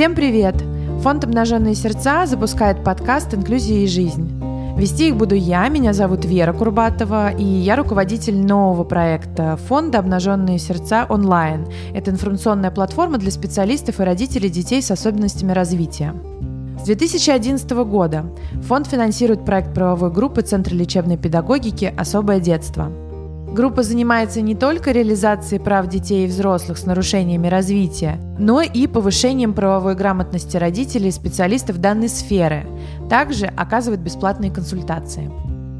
Всем привет! Фонд «Обнаженные сердца» запускает подкаст «Инклюзия и жизнь». Вести их буду я, меня зовут Вера Курбатова, и я руководитель нового проекта фонда «Обнаженные сердца онлайн». Это информационная платформа для специалистов и родителей детей с особенностями развития. С 2011 года фонд финансирует проект правовой группы Центра лечебной педагогики «Особое детство». Группа занимается не только реализацией прав детей и взрослых с нарушениями развития, но и повышением правовой грамотности родителей и специалистов данной сферы. Также оказывает бесплатные консультации.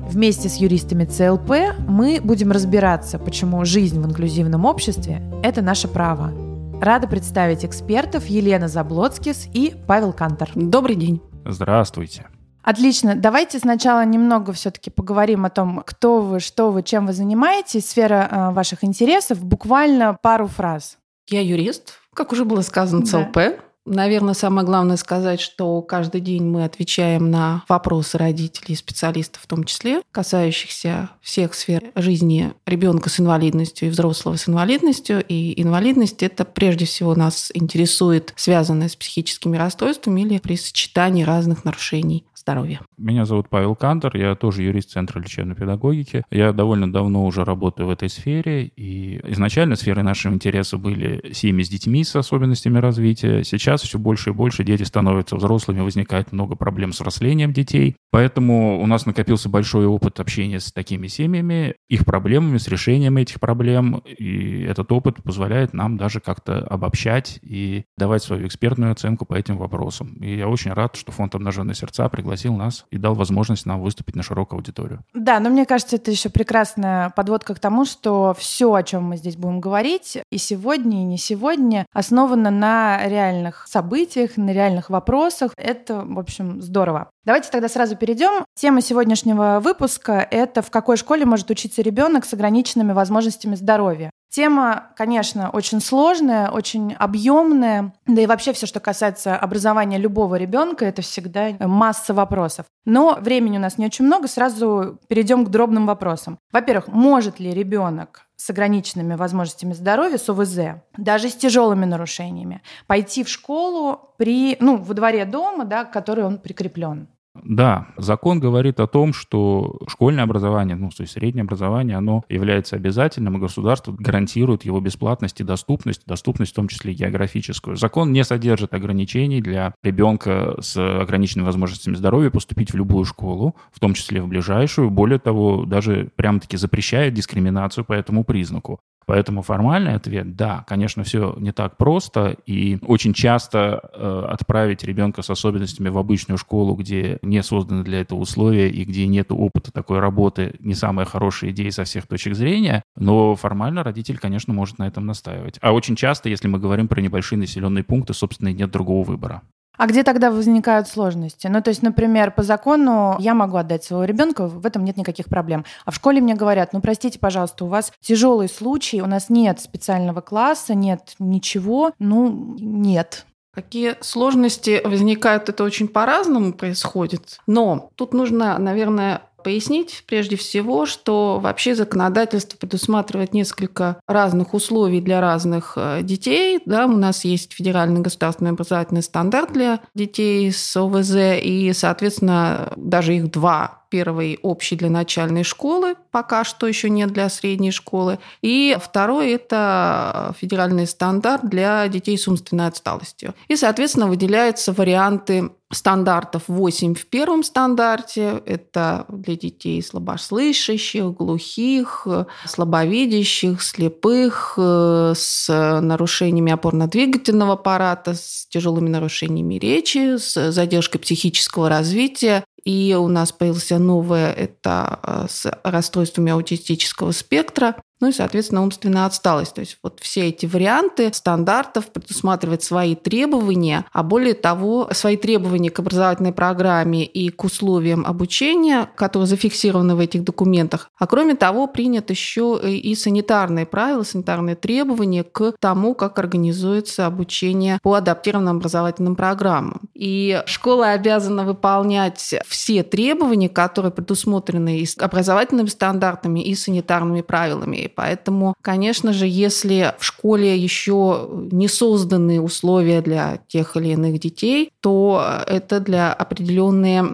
Вместе с юристами ЦЛП мы будем разбираться, почему жизнь в инклюзивном обществе – это наше право. Рада представить экспертов Елена Заблоцкис и Павел Кантор. Добрый день. Здравствуйте. Отлично. Давайте сначала немного все-таки поговорим о том, кто вы, что вы, чем вы занимаетесь, сфера э, ваших интересов. Буквально пару фраз. Я юрист, как уже было сказано, ЦЛП. Да. Наверное, самое главное сказать, что каждый день мы отвечаем на вопросы родителей и специалистов в том числе, касающихся всех сфер жизни ребенка с инвалидностью и взрослого с инвалидностью. И инвалидность – это прежде всего нас интересует, связанная с психическими расстройствами или при сочетании разных нарушений здоровья. Меня зовут Павел Кантор, я тоже юрист Центра лечебной педагогики. Я довольно давно уже работаю в этой сфере, и изначально сферой нашего интереса были семьи с детьми с особенностями развития. Сейчас все больше и больше дети становятся взрослыми, возникает много проблем с взрослением детей. Поэтому у нас накопился большой опыт общения с такими семьями, их проблемами, с решением этих проблем, и этот опыт позволяет нам даже как-то обобщать и давать свою экспертную оценку по этим вопросам. И я очень рад, что фонд «Обнаженные сердца» пригласил пригласил нас и дал возможность нам выступить на широкую аудиторию. Да, но мне кажется, это еще прекрасная подводка к тому, что все, о чем мы здесь будем говорить, и сегодня, и не сегодня, основано на реальных событиях, на реальных вопросах. Это, в общем, здорово. Давайте тогда сразу перейдем. Тема сегодняшнего выпуска – это в какой школе может учиться ребенок с ограниченными возможностями здоровья. Тема, конечно, очень сложная, очень объемная, да и вообще все, что касается образования любого ребенка, это всегда масса вопросов. Но времени у нас не очень много, сразу перейдем к дробным вопросам. Во-первых, может ли ребенок с ограниченными возможностями здоровья, с ОВЗ, даже с тяжелыми нарушениями, пойти в школу при, ну, во дворе дома, да, к которой он прикреплен? Да, закон говорит о том, что школьное образование, ну, то есть среднее образование, оно является обязательным, и государство гарантирует его бесплатность и доступность, доступность в том числе географическую. Закон не содержит ограничений для ребенка с ограниченными возможностями здоровья поступить в любую школу, в том числе в ближайшую. Более того, даже прямо-таки запрещает дискриминацию по этому признаку. Поэтому формальный ответ – да, конечно, все не так просто, и очень часто э, отправить ребенка с особенностями в обычную школу, где не созданы для этого условия и где нет опыта такой работы, не самая хорошая идея со всех точек зрения, но формально родитель, конечно, может на этом настаивать. А очень часто, если мы говорим про небольшие населенные пункты, собственно, нет другого выбора. А где тогда возникают сложности? Ну, то есть, например, по закону я могу отдать своего ребенка, в этом нет никаких проблем. А в школе мне говорят, ну, простите, пожалуйста, у вас тяжелый случай, у нас нет специального класса, нет ничего, ну, нет. Какие сложности возникают, это очень по-разному происходит. Но тут нужно, наверное, пояснить прежде всего, что вообще законодательство предусматривает несколько разных условий для разных э, детей. Да, у нас есть федеральный государственный образовательный стандарт для детей с ОВЗ, и, соответственно, даже их два Первый общий для начальной школы, пока что еще нет для средней школы. И второй – это федеральный стандарт для детей с умственной отсталостью. И, соответственно, выделяются варианты стандартов 8 в первом стандарте. Это для детей слабослышащих, глухих, слабовидящих, слепых, э, с нарушениями опорно-двигательного аппарата, с тяжелыми нарушениями речи, с задержкой психического развития, и у нас появился новое, это э, с расстройствами аутистического спектра ну и, соответственно, умственная отсталость. То есть вот все эти варианты стандартов предусматривают свои требования, а более того, свои требования к образовательной программе и к условиям обучения, которые зафиксированы в этих документах. А кроме того, принят еще и санитарные правила, санитарные требования к тому, как организуется обучение по адаптированным образовательным программам. И школа обязана выполнять все требования, которые предусмотрены и образовательными стандартами, и санитарными правилами. Поэтому, конечно же, если в школе еще не созданы условия для тех или иных детей, то это для определенные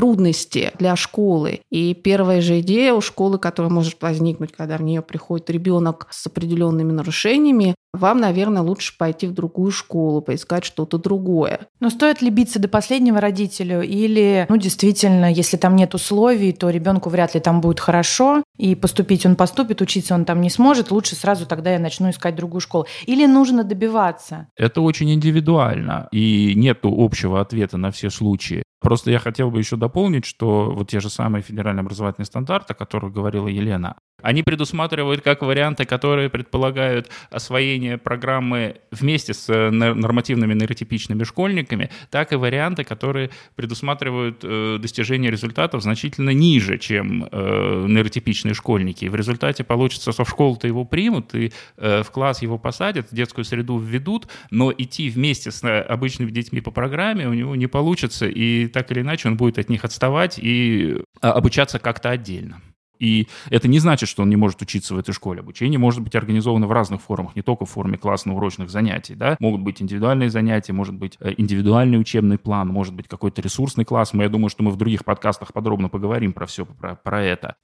трудности для школы. И первая же идея у школы, которая может возникнуть, когда в нее приходит ребенок с определенными нарушениями, вам, наверное, лучше пойти в другую школу, поискать что-то другое. Но стоит ли биться до последнего родителю или, ну, действительно, если там нет условий, то ребенку вряд ли там будет хорошо, и поступить он поступит, учиться он там не сможет, лучше сразу тогда я начну искать другую школу. Или нужно добиваться? Это очень индивидуально, и нет общего ответа на все случаи. Просто я хотел бы еще дополнить, что вот те же самые федеральные образовательные стандарты, о которых говорила Елена, они предусматривают как варианты, которые предполагают освоение программы вместе с э, нормативными нейротипичными школьниками, так и варианты, которые предусматривают э, достижение результатов значительно ниже, чем э, нейротипичные школьники. И в результате получится, что в школу-то его примут, и в класс его посадят, детскую среду введут, но идти вместе с обычными детьми по программе у него не получится, и так или иначе он будет от них отставать и обучаться как-то отдельно. И это не значит, что он не может учиться в этой школе. Обучение может быть организовано в разных формах, не только в форме классно-урочных занятий. Да? Могут быть индивидуальные занятия, может быть э, индивидуальный учебный план, может быть какой-то ресурсный класс. Мы, я думаю, что мы в других подкастах подробно поговорим про все, про, про это.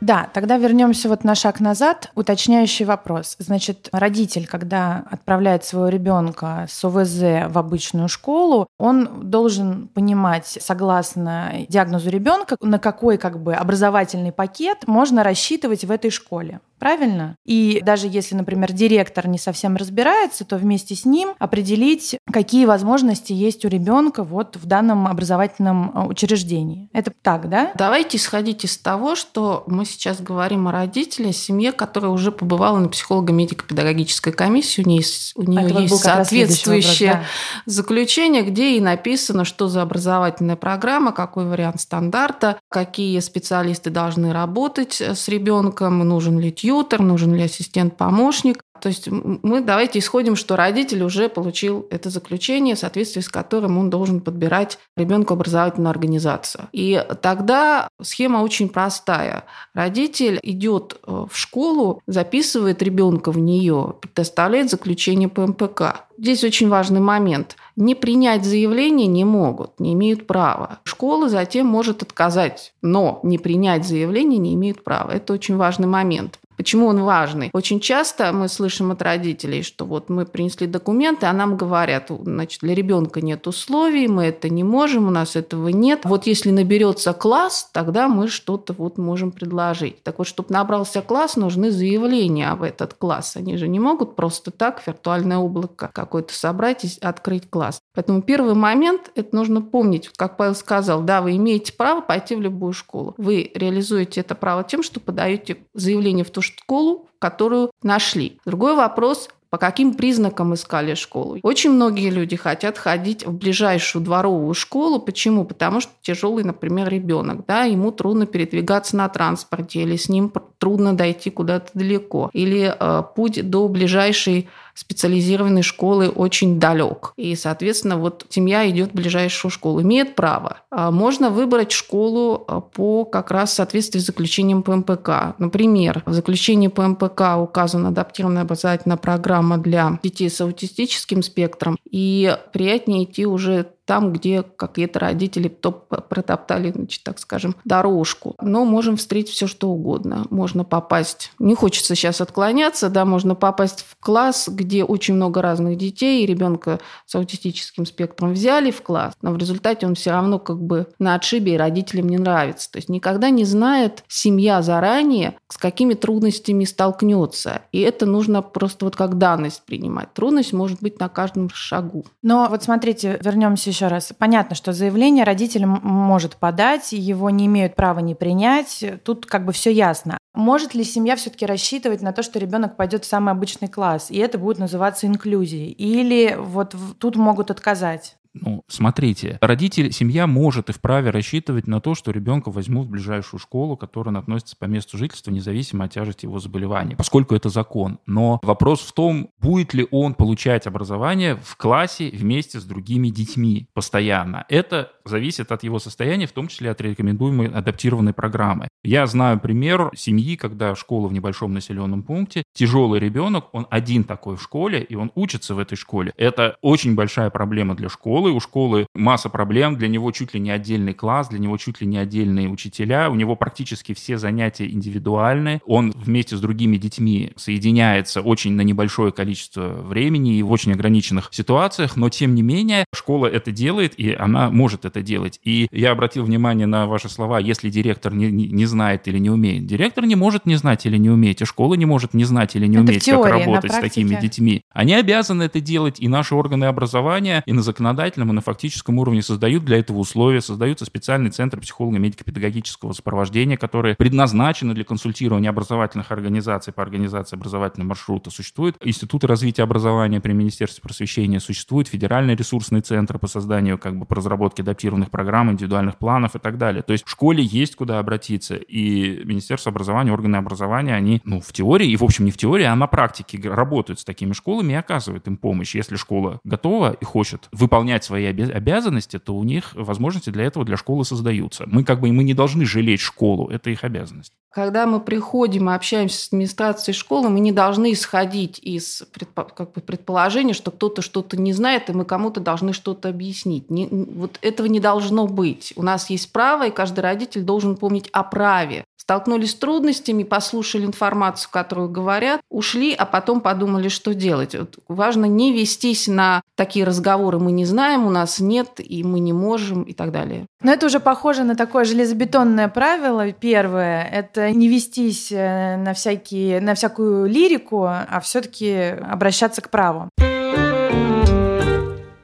Да, тогда вернемся вот на шаг назад. Уточняющий вопрос. Значит, родитель, когда отправляет своего ребенка с ОВЗ в обычную школу, он должен понимать, согласно диагнозу ребенка, на какой как бы образовательный пакет можно рассчитывать в этой школе правильно? И даже если, например, директор не совсем разбирается, то вместе с ним определить, какие возможности есть у ребенка вот в данном образовательном э, учреждении. Это так, да? Давайте исходить из того, что мы сейчас говорим о родителе, семье, которая уже побывала на психолого-медико-педагогической комиссии, у нее, у нее а есть соответствующее вопрос, да. заключение, где и написано, что за образовательная программа, какой вариант стандарта, какие специалисты должны работать с ребенком, нужен ли тьютер, нужен ли ассистент-помощник. То есть мы давайте исходим, что родитель уже получил это заключение, в соответствии с которым он должен подбирать ребенку образовательную организацию. И тогда схема очень простая. Родитель идет э, в школу, записывает ребенка в нее, предоставляет заключение по МПК. Здесь очень важный момент. Не принять заявление не могут, не имеют права. Школа затем может отказать, но не принять заявление не имеют права. Это очень важный момент. Почему он важный? Очень часто мы слышим от родителей, что вот мы принесли документы, а нам говорят, значит, для ребенка нет условий, мы это не можем, у нас этого нет. Вот если наберется класс, тогда мы что-то вот можем предложить. Так вот, чтобы набрался класс, нужны заявления в этот класс. Они же не могут просто так виртуальное облако какое-то собрать и открыть класс. Поэтому первый момент, это нужно помнить, как Павел сказал, да, вы имеете право пойти в любую школу. Вы реализуете это право тем, что подаете заявление в ту школу, которую нашли. Другой вопрос, по каким признакам искали школу. Очень многие люди хотят ходить в ближайшую дворовую школу. Почему? Потому что тяжелый, например, ребенок, да, ему трудно передвигаться на транспорте, или с ним трудно дойти куда-то далеко, или э, путь до ближайшей специализированной школы очень далек. И, соответственно, вот семья идет в ближайшую школу, имеет право. А можно выбрать школу а, по как раз соответствии с заключением по. Например, в заключении по МПК указана адаптированная образовательная программа для детей с аутистическим спектром, и приятнее идти уже там, где какие-то родители то протоптали, значит, так скажем, дорожку. Но можем встретить все что угодно. Можно попасть, не хочется сейчас отклоняться, да, можно попасть в класс, где очень много разных детей, и ребенка с аутистическим спектром взяли в класс, но в результате он все равно как бы на отшибе, и родителям не нравится. То есть никогда не знает семья заранее, с какими трудностями столкнется. И это нужно просто вот как данность принимать. Трудность может быть на каждом шагу. Но вот смотрите, вернемся еще раз. Понятно, что заявление родитель может подать, его не имеют права не принять. Тут как бы все ясно. Может ли семья все-таки рассчитывать на то, что ребенок пойдет в самый обычный класс, и это будет называться инклюзией? Или вот тут могут отказать? Ну, смотрите, родители, семья может и вправе рассчитывать на то, что ребенка возьмут в ближайшую школу, которая относится по месту жительства, независимо от тяжести его заболевания, поскольку это закон. Но вопрос в том, будет ли он получать образование в классе вместе с другими детьми постоянно. Это зависит от его состояния, в том числе от рекомендуемой адаптированной программы. Я знаю пример семьи, когда школа в небольшом населенном пункте, тяжелый ребенок, он один такой в школе, и он учится в этой школе. Это очень большая проблема для школы. У школы масса проблем, для него чуть ли не отдельный класс, для него чуть ли не отдельные учителя, у него практически все занятия индивидуальны. Он вместе с другими детьми соединяется очень на небольшое количество времени и в очень ограниченных ситуациях, но тем не менее школа это делает, и она может это делать. И я обратил внимание на ваши слова, если директор не, не, не знает или не умеет. Директор не может не знать или не уметь, и школа не может не знать или не это уметь, теории, как работать с такими детьми. Они обязаны это делать, и наши органы образования и на законодательном, и на фактическом уровне создают для этого условия, создаются специальные центры психолого-медико-педагогического сопровождения, которые предназначены для консультирования образовательных организаций по организации образовательного маршрута. Существуют институты развития образования при Министерстве просвещения, существует федеральный ресурсный центр по созданию, как бы, по разработке адаптированных программ, индивидуальных планов и так далее. То есть в школе есть куда обратиться, и Министерство образования, органы образования, они, ну, в теории, и, в общем, не в теории, а на практике работают с такими школами и оказывают им помощь. Если школа готова и хочет выполнять свои обязанности, то у них возможности для этого для школы создаются. Мы как бы мы не должны жалеть школу, это их обязанность. Когда мы приходим и общаемся с администрацией школы, мы не должны исходить из как бы, предположения, что кто-то что-то не знает, и мы кому-то должны что-то объяснить. Не, вот этого не должно быть. У нас есть право, и каждый родитель должен помнить о праве столкнулись с трудностями, послушали информацию, которую говорят, ушли, а потом подумали, что делать. Вот важно не вестись на такие разговоры «мы не знаем», «у нас нет», и «мы не можем» и так далее. Но это уже похоже на такое железобетонное правило. Первое – это не вестись э, на, всякие, на всякую лирику, а все таки обращаться к праву.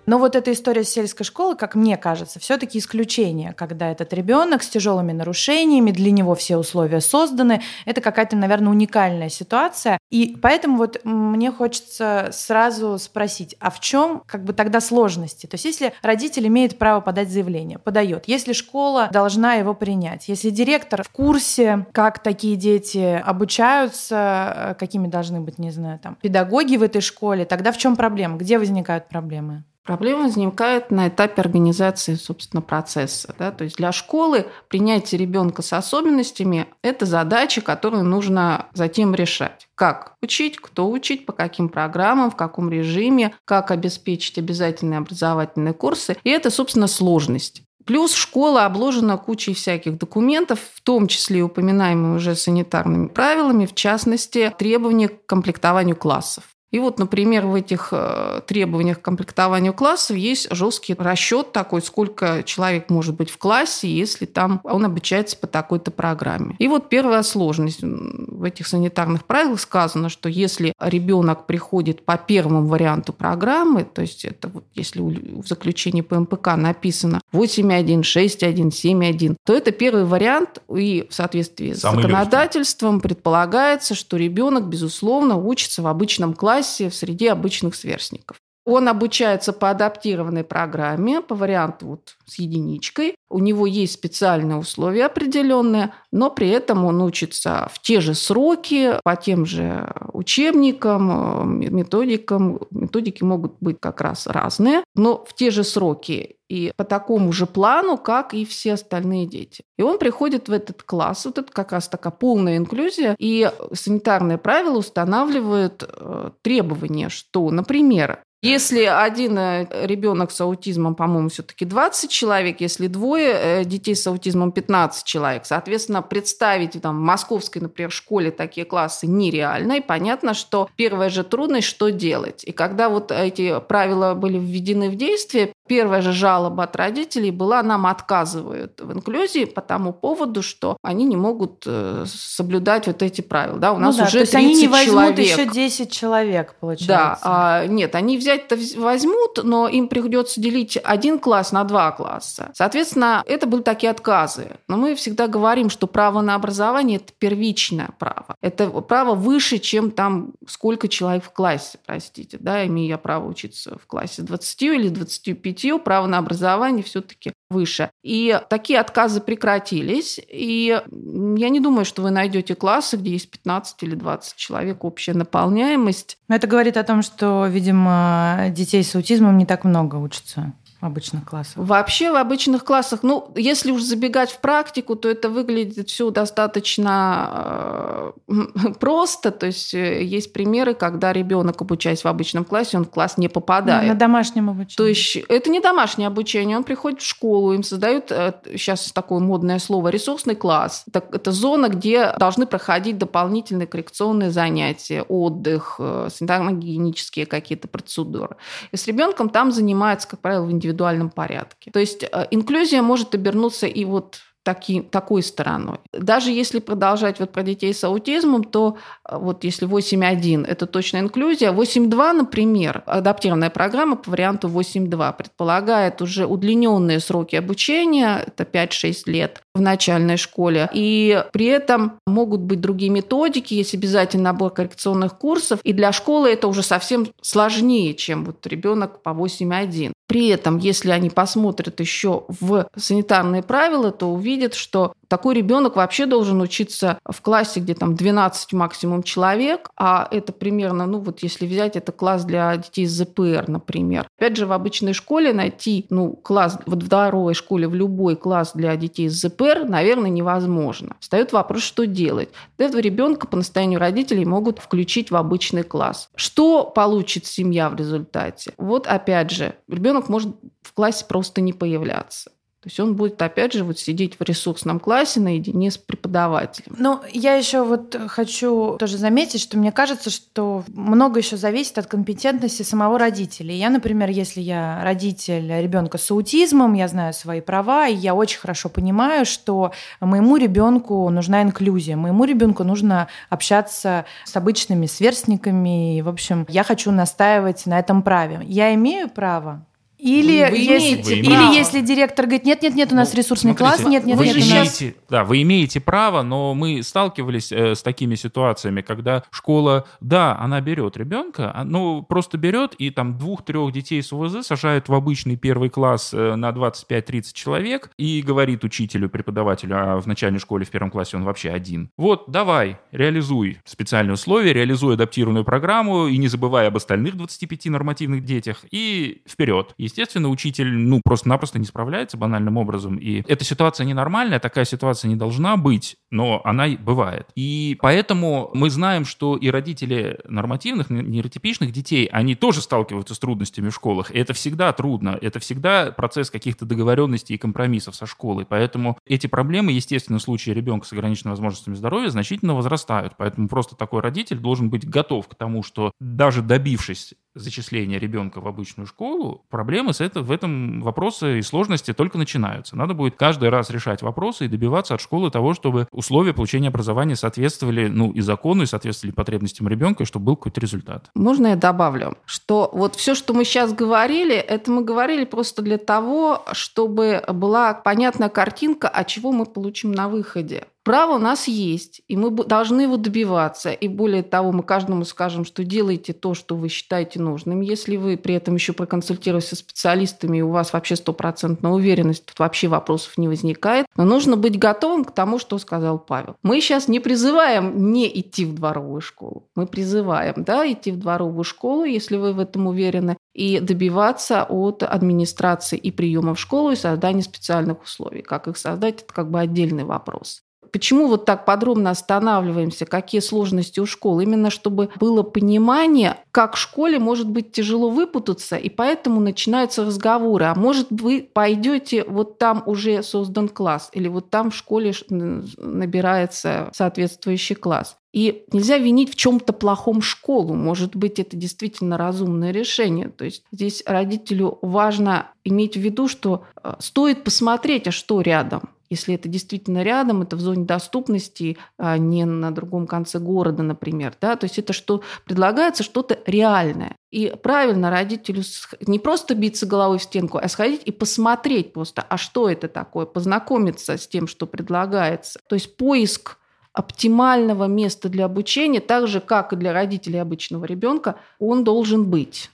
Но вот эта история с сельской школы, как мне кажется, все-таки исключение, когда этот ребенок с тяжелыми нарушениями, для него все условия созданы. Это какая-то, наверное, уникальная ситуация. И поэтому вот мне хочется сразу спросить, а в чем как бы тогда сложности? То есть если родитель имеет право подать заявление, подает. Если школа должна его принять, если директор в курсе, как такие дети обучаются, э, какими должны быть, не знаю, там, педагоги в этой школе, тогда в чем проблема? Где возникают проблемы? Проблема возникает на этапе организации, собственно, процесса. Да? То есть для школы принятие ребенка с особенностями – это задача, которую нужно затем решать. Как учить, кто учить, по каким программам, в каком режиме, как обеспечить обязательные образовательные курсы. И это, собственно, сложность. Плюс школа обложена кучей всяких документов, в том числе упоминаемыми уже санитарными правилами, в частности, требования к комплектованию классов. И вот, например, в этих э, требованиях к комплектованию классов есть жесткий расчет такой, сколько человек может быть в классе, если там он обучается по такой-то программе. И вот первая сложность. В этих санитарных правилах сказано, что если ребенок приходит по первому варианту программы, то есть это вот если в заключении по МПК написано 8.1, 6.1, 7.1, то это первый вариант, и в соответствии с Самый законодательством легкий. предполагается, что ребенок, безусловно, учится в обычном классе классе в среде обычных сверстников. Он обучается по адаптированной программе, по варианту вот с единичкой. У него есть специальные условия определенные, но при этом он учится в те же сроки, по тем же учебникам, методикам. Методики могут быть как раз разные, но в те же сроки и по такому же плану, как и все остальные дети. И он приходит в этот класс, вот это как раз такая полная инклюзия, и санитарные правила устанавливают э, требования, что, например, если один э, ребенок с аутизмом, по-моему, все-таки 20 человек, если двое э, детей с аутизмом 15 человек, соответственно, представить там, в московской, например, школе такие классы нереально, и понятно, что первая же трудность, что делать. И когда вот эти правила были введены в действие, Первая же жалоба от родителей была, нам отказывают в инклюзии по тому поводу, что они не могут э, соблюдать вот эти правила. Да, у ну нас да, уже то есть они не возьмут человек. еще 10 человек, получается. Да, а, нет, они взять-то возьмут, но им придется делить один класс на два класса. Соответственно, это были такие отказы. Но мы всегда говорим, что право на образование – это первичное право. Это право выше, чем там сколько человек в классе, простите. Да, имею я право учиться в классе 20 или 25 питье, право на образование все-таки выше. И такие отказы прекратились. И я не думаю, что вы найдете классы, где есть 15 или 20 человек общая наполняемость. Но это говорит о том, что, видимо, детей с аутизмом не так много учатся в обычных классах? Вообще в обычных классах, ну, если уж забегать в практику, то это выглядит все достаточно э, просто. То есть э, есть примеры, когда ребенок, обучаясь в обычном классе, он в класс не попадает. Ну, на домашнем обучении. То есть это не домашнее обучение, он приходит в школу, им создают, э, сейчас такое модное слово, ресурсный класс. Это, это зона, где должны проходить дополнительные коррекционные занятия, отдых, санитарно-гигиенические какие-то процедуры. И с ребенком там занимается, как правило, в индивидуальном индивидуальном порядке. То есть э, инклюзия может обернуться и вот таки, такой стороной. Даже если продолжать вот про детей с аутизмом, то э, вот если 8.1 – это точно инклюзия, 8.2, например, адаптированная программа по варианту 8.2 предполагает уже удлиненные сроки обучения, это 5-6 лет в начальной школе, и при этом могут быть другие методики, есть обязательный набор коррекционных курсов, и для школы это уже совсем сложнее, чем вот ребенок по 8.1. При этом, если они посмотрят еще в санитарные правила, то увидят, что такой ребенок вообще должен учиться в классе, где там 12 максимум человек, а это примерно, ну вот если взять, это класс для детей с ЗПР, например. Опять же, в обычной школе найти, ну, класс, вот в здоровой школе, в любой класс для детей с ЗПР, наверное, невозможно. Встает вопрос, что делать. Этого ребенка по настоянию родителей могут включить в обычный класс. Что получит семья в результате? Вот опять же, ребенок может в классе просто не появляться. То есть он будет, опять же, вот сидеть в ресурсном классе наедине с преподавателем. Ну, я еще вот хочу тоже заметить, что мне кажется, что много еще зависит от компетентности самого родителя. Я, например, если я родитель ребенка с аутизмом, я знаю свои права, и я очень хорошо понимаю, что моему ребенку нужна инклюзия, моему ребенку нужно общаться с обычными сверстниками. И, в общем, я хочу настаивать на этом праве. Я имею право или, вы если, вы или если директор говорит, нет, нет, нет, у нас ну, ресурсный смотрите, класс, нет, нет, вы нет, имеете, нас... Да, вы имеете право, но мы сталкивались э, с такими ситуациями, когда школа, да, она берет ребенка, а, ну, просто берет и там двух-трех детей с УВЗ сажает в обычный первый класс э, на 25-30 человек и говорит учителю, преподавателю, а в начальной школе в первом классе он вообще один. Вот, давай, реализуй специальные условия, реализуй адаптированную программу и не забывай об остальных 25 нормативных детях и вперед естественно, учитель, ну, просто-напросто не справляется банальным образом. И эта ситуация ненормальная, такая ситуация не должна быть, но она бывает. И поэтому мы знаем, что и родители нормативных, нейротипичных детей, они тоже сталкиваются с трудностями в школах. И это всегда трудно. Это всегда процесс каких-то договоренностей и компромиссов со школой. Поэтому эти проблемы, естественно, в случае ребенка с ограниченными возможностями здоровья значительно возрастают. Поэтому просто такой родитель должен быть готов к тому, что даже добившись зачисления ребенка в обычную школу, проблемы с это, в этом вопросе и сложности только начинаются. Надо будет каждый раз решать вопросы и добиваться от школы того, чтобы условия получения образования соответствовали ну, и закону, и соответствовали потребностям ребенка, и чтобы был какой-то результат. Можно я добавлю, что вот все, что мы сейчас говорили, это мы говорили просто для того, чтобы была понятная картинка, а чего мы получим на выходе. Право у нас есть, и мы должны его добиваться. И более того, мы каждому скажем, что делайте то, что вы считаете нужным. Если вы при этом еще проконсультируетесь со специалистами, и у вас вообще стопроцентная уверенность, тут вообще вопросов не возникает. Но нужно быть готовым к тому, что сказал Павел. Мы сейчас не призываем не идти в дворовую школу. Мы призываем да, идти в дворовую школу, если вы в этом уверены, и добиваться от администрации и приема в школу и создания специальных условий. Как их создать, это как бы отдельный вопрос. Почему вот так подробно останавливаемся, какие сложности у школ? Именно чтобы было понимание, как в школе может быть тяжело выпутаться, и поэтому начинаются разговоры. А может вы пойдете, вот там уже создан класс, или вот там в школе набирается соответствующий класс. И нельзя винить в чем-то плохом школу. Может быть, это действительно разумное решение. То есть здесь родителю важно иметь в виду, что э, стоит посмотреть, а что рядом. Если это действительно рядом, это в зоне доступности, а не на другом конце города, например. Да? То есть это что предлагается что-то реальное. И правильно родителю не просто биться головой в стенку, а сходить и посмотреть просто, а что это такое, познакомиться с тем, что предлагается. То есть поиск оптимального места для обучения, так же, как и для родителей обычного ребенка, он должен быть.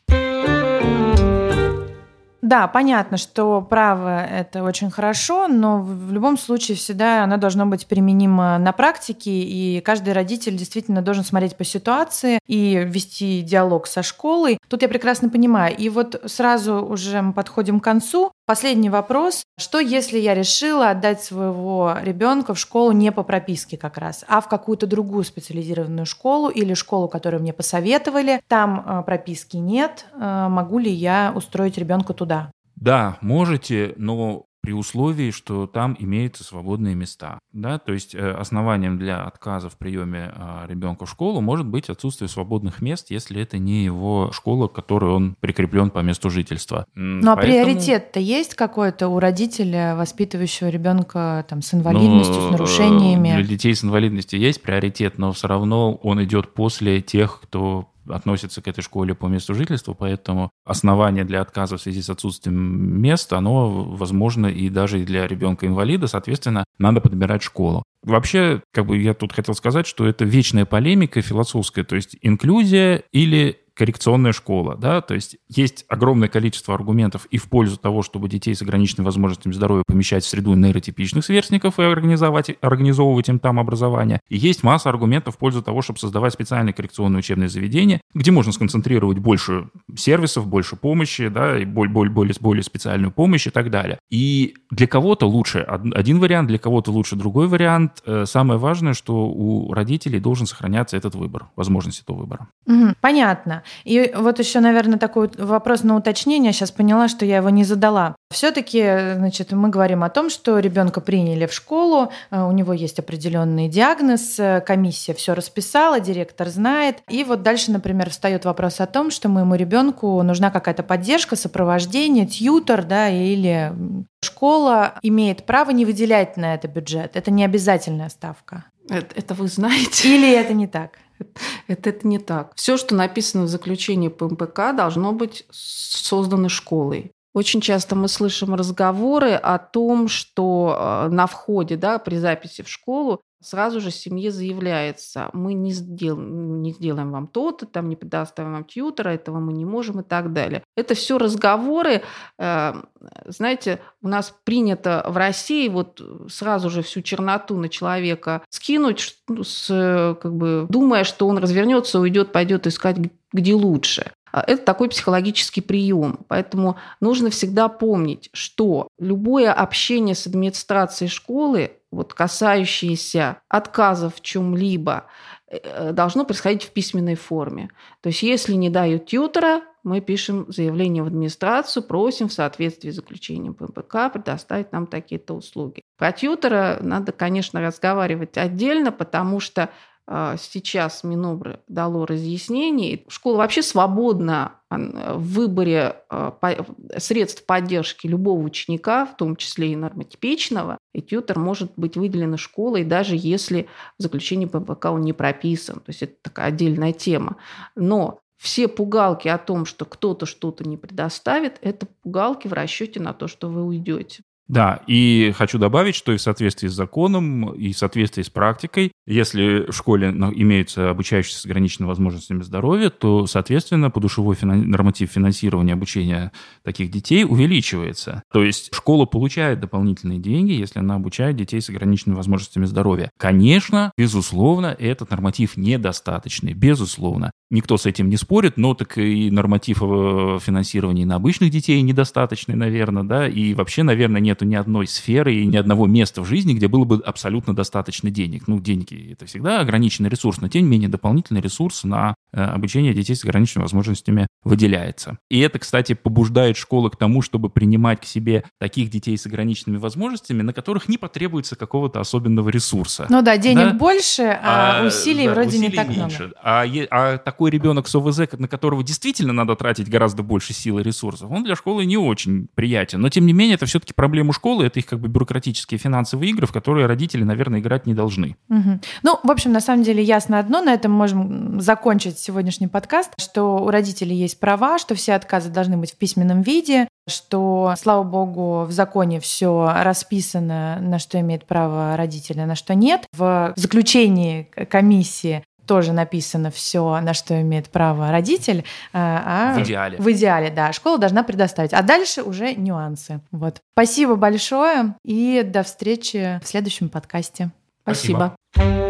Да, понятно, что право это очень хорошо, но в любом случае всегда оно должно быть применимо на практике, и каждый родитель действительно должен смотреть по ситуации и вести диалог со школой. Тут я прекрасно понимаю. И вот сразу уже мы подходим к концу. Последний вопрос. Что если я решила отдать своего ребенка в школу не по прописке как раз, а в какую-то другую специализированную школу или школу, которую мне посоветовали, там э, прописки нет, э, могу ли я устроить ребенка туда? Да, можете, но при условии, что там имеются свободные места. Да? То есть э, основанием для отказа в приеме а, ребенка в школу может быть отсутствие свободных мест, если это не его школа, к которой он прикреплен по месту жительства. Ну а Поэтому... приоритет-то есть какой-то у родителя, воспитывающего ребенка там, с инвалидностью, ну, с нарушениями? Для детей с инвалидностью есть приоритет, но все равно он идет после тех, кто относится к этой школе по месту жительства, поэтому основание для отказа в связи с отсутствием места, оно возможно и даже для ребенка-инвалида, соответственно, надо подбирать школу. Вообще, как бы я тут хотел сказать, что это вечная полемика философская, то есть инклюзия или коррекционная школа, да, то есть есть огромное количество аргументов и в пользу того, чтобы детей с ограниченными возможностями здоровья помещать в среду нейротипичных сверстников и организовать, организовывать им там образование. И есть масса аргументов в пользу того, чтобы создавать специальные коррекционные учебные заведения, где можно сконцентрировать больше сервисов, больше помощи, да, и более, более, более, более специальную помощь и так далее. И для кого-то лучше один вариант, для кого-то лучше другой вариант. Э, самое важное, что у родителей должен сохраняться этот выбор, возможность этого выбора. Угу, понятно. И вот еще, наверное, такой вопрос на уточнение. Сейчас поняла, что я его не задала. Все-таки, значит, мы говорим о том, что ребенка приняли в школу, э, у него есть определенный диагноз, э, комиссия все расписала, директор знает. И вот дальше, например, встает вопрос о том, что моему ребенку нужна какая-то поддержка, сопровождение, тьютор, да, или школа имеет право не выделять на это бюджет. Это не обязательная ставка. Это, это вы знаете. Или это не так? Это, это не так. Все, что написано в заключении по МПК, должно быть создано школой. Очень часто мы слышим разговоры о том, что э, на входе, да, при записи в школу сразу же семье заявляется, мы не, сдел, не сделаем вам то-то, там не предоставим вам тьютера, этого мы не можем и так далее. Это все разговоры, э, знаете, у нас принято в России вот сразу же всю черноту на человека скинуть, ну, с, как бы, думая, что он развернется, уйдет, пойдет искать где лучше. А, это такой психологический прием. Поэтому нужно всегда помнить, что любое общение с администрацией школы, вот касающееся отказа в чем-либо, э, должно происходить в письменной форме. То есть если не дают тьютера, мы пишем заявление в администрацию, просим в соответствии с заключением ПМПК предоставить нам такие-то услуги. Про тьютера надо, конечно, разговаривать отдельно, потому что сейчас Минобр дало разъяснение. Школа вообще свободна в выборе а, средств поддержки любого ученика, в том числе и нормотипичного, и тьютер может быть выделен школой, даже если в заключении ППК он не прописан. То есть это такая отдельная тема. Но все пугалки о том, что кто-то что-то не предоставит, это пугалки в расчете на то, что вы уйдете. Да, и хочу добавить, что и в соответствии с законом, и в соответствии с практикой, если в школе имеются обучающиеся с ограниченными возможностями здоровья, то, соответственно, подушевой финан... норматив финансирования обучения таких детей увеличивается. То есть школа получает дополнительные деньги, если она обучает детей с ограниченными возможностями здоровья. Конечно, безусловно, этот норматив недостаточный, безусловно. Никто с этим не спорит, но так и норматив э, финансирования на обычных детей недостаточный, наверное, да, и вообще, наверное, нет нету ни одной сферы и ни одного места в жизни, где было бы абсолютно достаточно денег. Ну, деньги — это всегда ограниченный ресурс, но тем не менее дополнительный ресурс на э, обучение детей с ограниченными возможностями выделяется. И это, кстати, побуждает школы к тому, чтобы принимать к себе таких детей с ограниченными возможностями, на которых не потребуется какого-то особенного ресурса. Ну да, денег да? больше, а, а усилий да, вроде усилий не так меньше. много. А, а такой ребенок с ОВЗ, на которого действительно надо тратить гораздо больше сил и ресурсов, он для школы не очень приятен. Но тем не менее, это все-таки проблема проблему школы, это их как бы бюрократические финансовые игры, в которые родители, наверное, играть не должны. Угу. Ну, в общем, на самом деле ясно одно, на этом можем закончить сегодняшний подкаст, что у родителей есть права, что все отказы должны быть в письменном виде, что, слава богу, в законе все расписано, на что имеет право родители, на что нет. В заключении комиссии тоже написано все, на что имеет право родитель. А в идеале. В идеале, да. Школа должна предоставить. А дальше уже нюансы. Вот. Спасибо большое и до встречи в следующем подкасте. Спасибо. Спасибо.